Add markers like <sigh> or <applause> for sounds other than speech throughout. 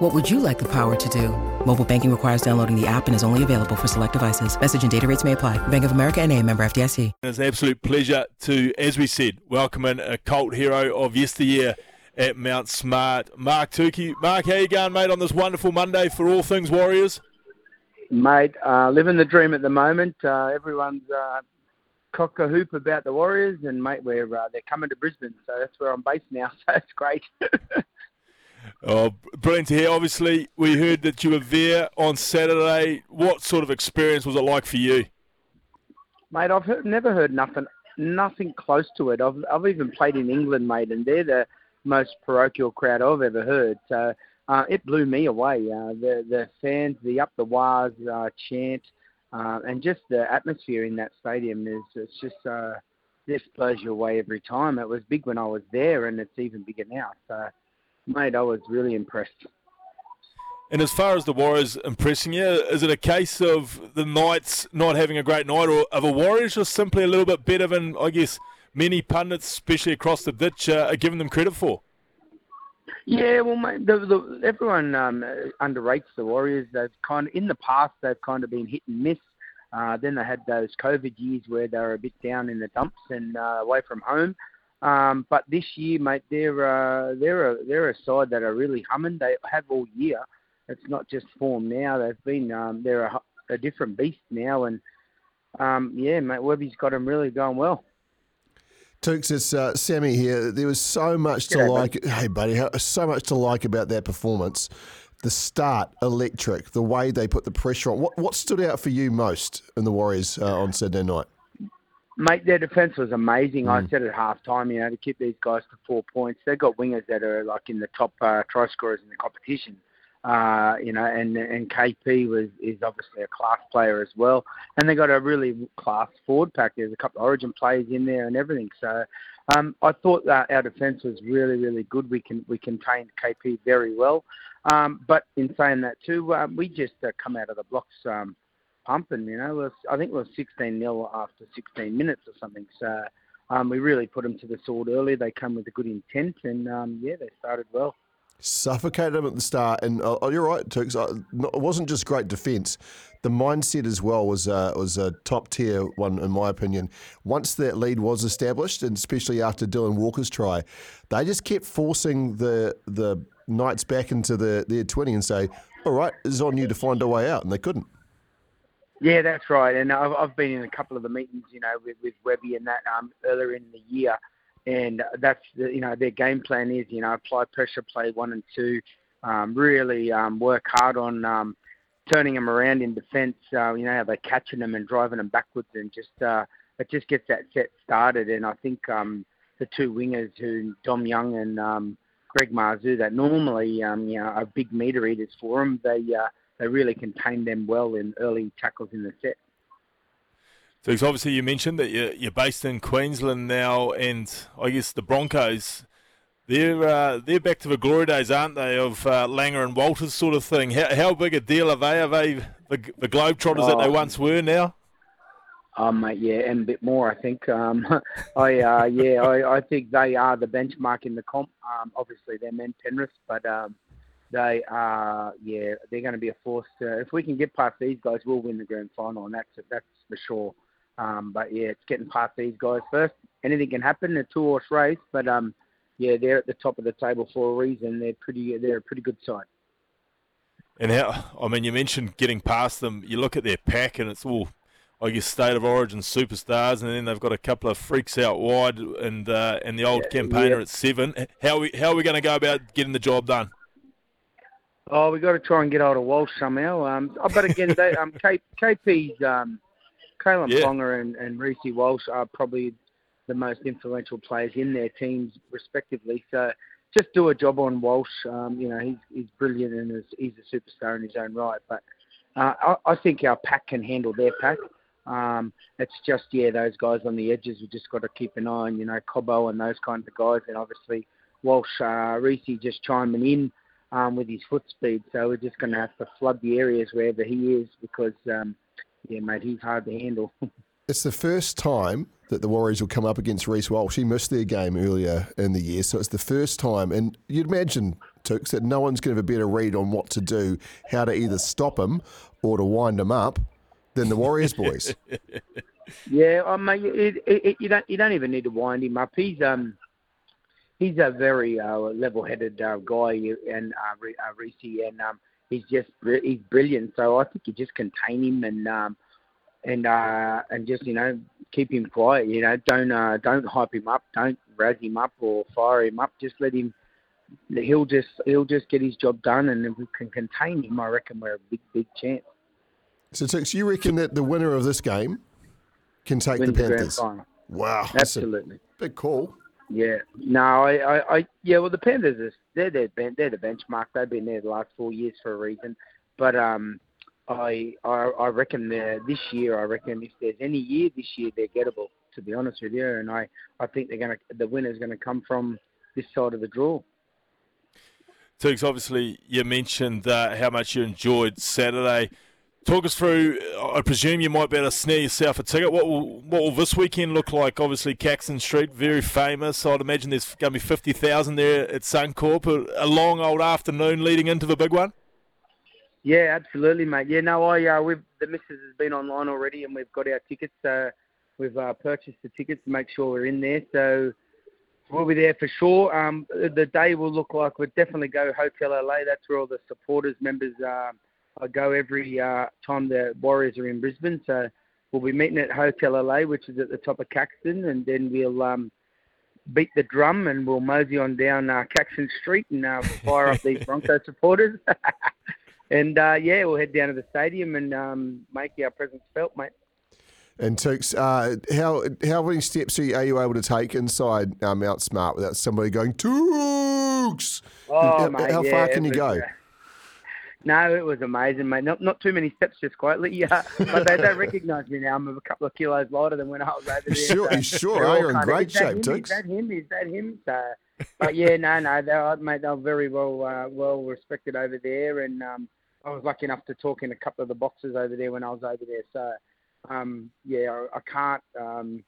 What would you like the power to do? Mobile banking requires downloading the app and is only available for select devices. Message and data rates may apply. Bank of America and a member FDIC. It's an absolute pleasure to, as we said, welcome in a cult hero of yesteryear at Mount Smart, Mark Tookey. Mark, how you going, mate, on this wonderful Monday for all things Warriors? Mate, uh, living the dream at the moment. Uh, everyone's uh, cock a hoop about the Warriors, and mate, we're uh, they're coming to Brisbane, so that's where I'm based now. <laughs> So it's great. <laughs> oh, brilliant to hear. Obviously, we heard that you were there on Saturday. What sort of experience was it like for you, mate? I've heard, never heard nothing, nothing close to it. I've I've even played in England, mate, and they're the most parochial crowd I've ever heard. So uh, it blew me away. Uh, the the fans, the up the Wahs uh, chant, uh, and just the atmosphere in that stadium is it's just uh, just blows you away every time. It was big when I was there, and it's even bigger now. So, mate, I was really impressed. And as far as the Warriors impressing you, is it a case of the Knights not having a great night, or are the Warriors just simply a little bit better than I guess? many pundits, especially across the ditch, uh, are giving them credit for. Yeah, well, mate, the, the, everyone um, underrates the Warriors. They've kind of in the past they've kind of been hit and miss. Uh, then they had those COVID years where they were a bit down in the dumps and uh, away from home. Um, but this year, mate, they're uh, they're a they're a side that are really humming. They have all year. It's not just form now. They've been um, they're a, a different beast now, and um, yeah, mate, Webby's got them really going well. Tukes, it's uh, Sammy here. There was so much to like. Hey, buddy, so much to like about that performance. The start, electric. The way they put the pressure on. What what stood out for you most in the Warriors uh, on Saturday night? Mate, their defence was amazing. Mm. I said at half time, you know, to keep these guys to four points. They've got wingers that are like in the top uh, try scorers in the competition. Uh, you know, and and KP was is obviously a class player as well, and they got a really class forward pack. There's a couple of Origin players in there and everything. So um, I thought that our defence was really really good. We can we contained KP very well, um, but in saying that too, um, we just uh, come out of the blocks um, pumping. You know, was, I think it was 16 0 after 16 minutes or something. So um, we really put them to the sword early. They come with a good intent, and um, yeah, they started well suffocated them at the start. And uh, oh, you're right, Tukes. Uh, it wasn't just great defence. The mindset as well was uh, was a top tier one in my opinion. Once that lead was established, and especially after Dylan Walker's try, they just kept forcing the the Knights back into the, their twenty and say, "All right, it's on you to find a way out," and they couldn't. Yeah, that's right. And I've, I've been in a couple of the meetings, you know, with, with Webby and that um, earlier in the year and that's the, you know their game plan is you know apply pressure, play one and two, um, really um, work hard on um, turning them around in defence. Uh, you know how they're catching them and driving them backwards, and just uh, it just gets that set started. And I think um, the two wingers, who Dom Young and um, Greg Marzhew, that normally um, you know are big meter eaters for them, they uh, they really contain them well in early tackles in the set. So obviously you mentioned that you're, you're based in Queensland now, and I guess the Broncos, they're uh, they're back to the glory days, aren't they? Of uh, Langer and Walters sort of thing. How, how big a deal are they? Are they the, the Globetrotters oh, that they oh. once were now? Um, yeah, and a bit more, I think. Um, <laughs> I uh, yeah, I, I think they are the benchmark in the comp. Um, obviously they're men Penrith, but um, they are yeah, they're going to be a force. To, if we can get past these guys, we'll win the grand final, and that's that's for sure. Um, but yeah, it's getting past these guys first. Anything can happen. In a two horse race, but um, yeah, they're at the top of the table for a reason. They're pretty. They're a pretty good side. And how? I mean, you mentioned getting past them. You look at their pack, and it's all, I guess, state of origin superstars, and then they've got a couple of freaks out wide, and uh, and the old yeah, campaigner yeah. at seven. How are we how are we going to go about getting the job done? Oh, we got to try and get hold of Walsh somehow. Um, oh, but again, they, um, <laughs> K, KP's um, Kalyn yeah. Ponga and, and Reece Walsh are probably the most influential players in their teams, respectively. So just do a job on Walsh. Um, you know, he's, he's brilliant and he's a superstar in his own right. But uh, I, I think our pack can handle their pack. Um, it's just yeah, those guys on the edges. We just got to keep an eye on, you know, Cobbo and those kinds of guys, and obviously Walsh, uh, Reece just chiming in um, with his foot speed. So we're just going to have to flood the areas wherever he is because um, yeah, mate, he's hard to handle. <laughs> It's the first time that the Warriors will come up against Reece Walsh. He missed their game earlier in the year, so it's the first time. And you'd imagine, Tooks, that no one's going to have a better read on what to do, how to either stop him or to wind him up than the Warriors boys. <laughs> yeah, I mean, it, it, it, you don't you don't even need to wind him up. He's um he's a very uh, level-headed uh, guy, and uh, uh, Reece, and um, he's just he's brilliant. So I think you just contain him and. Um, and uh, and just you know keep him quiet. You know, don't uh, don't hype him up, don't razz him up or fire him up. Just let him. He'll just he'll just get his job done, and if we can contain him, I reckon we're a big big chance. So, Tix, you reckon that the winner of this game can take Wins the Panthers? The wow, absolutely, big call. Yeah, no, I, I, I, yeah. Well, the Panthers are they're they're, they're the benchmark. They've been there the last four years for a reason. But um, I, I, I reckon this year. I reckon if there's any year this year, they're gettable. To be honest with you, and I, I think they're to the winner's to come from this side of the draw. Tooks, obviously, you mentioned uh, how much you enjoyed Saturday. Talk us through. I presume you might be able to snare yourself a ticket. What will what will this weekend look like? Obviously, Caxton Street, very famous. I'd imagine there's going to be fifty thousand there at Suncorp. A, long old afternoon leading into the big one. Yeah, absolutely, mate. Yeah, no, I uh, we've the missus has been online already, and we've got our tickets. Uh, we've uh, purchased the tickets to make sure we're in there. So we'll be there for sure. Um, the day will look like we'll definitely go Hotel LA. That's where all the supporters, members, uh, go every uh, time the Warriors are in Brisbane. So we'll be meeting at Hotel LA, which is at the top of Caxton, and then we'll um, beat the drum and we'll mosey on down uh, Caxton Street and uh, fire up these <laughs> Bronco supporters. <laughs> and uh, yeah, we'll head down to the stadium and um, make our presence felt, mate. And Tooks, uh, how how many steps are you, are you able to take inside uh, Mount Smart without somebody going Tooks? Oh, how, mate, how yeah, far can you go? No, it was amazing, mate. Not not too many steps, just quietly. Yeah, <laughs> but they don't recognise me now. I'm a couple of kilos lighter than when I was over there. Sure, so sure. Oh, you're in great shape, him? Tooks. Is that him? Is that him? So, but yeah, no, no, they're, mate, they're very well uh, well respected over there, and um, I was lucky enough to talk in a couple of the boxes over there when I was over there. So, um, yeah, I, I can't um,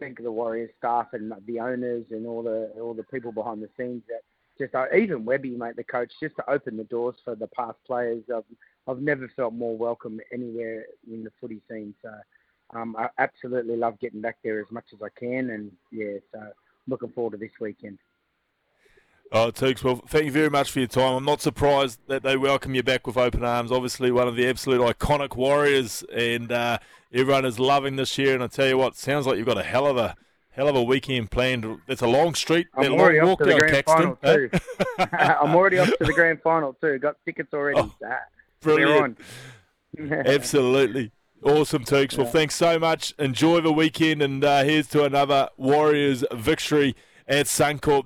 thank the Warriors staff and the owners and all the all the people behind the scenes that just uh, even Webby, mate, the coach, just to open the doors for the past players. I've I've never felt more welcome anywhere in the footy scene. So, um, I absolutely love getting back there as much as I can, and yeah, so looking forward to this weekend. Oh, Tooks, well, thank you very much for your time. I'm not surprised that they welcome you back with open arms. Obviously, one of the absolute iconic Warriors, and uh, everyone is loving this year. And I tell you what, sounds like you've got a hell of a hell of a weekend planned. It's a long street. I'm that already up to the grand Caxton, final eh? too. <laughs> I'm already up to the grand final too. Got tickets already. Oh, Brilliant. <laughs> Absolutely. Awesome, Tooks. Well, thanks so much. Enjoy the weekend, and uh, here's to another Warriors victory at Suncorp.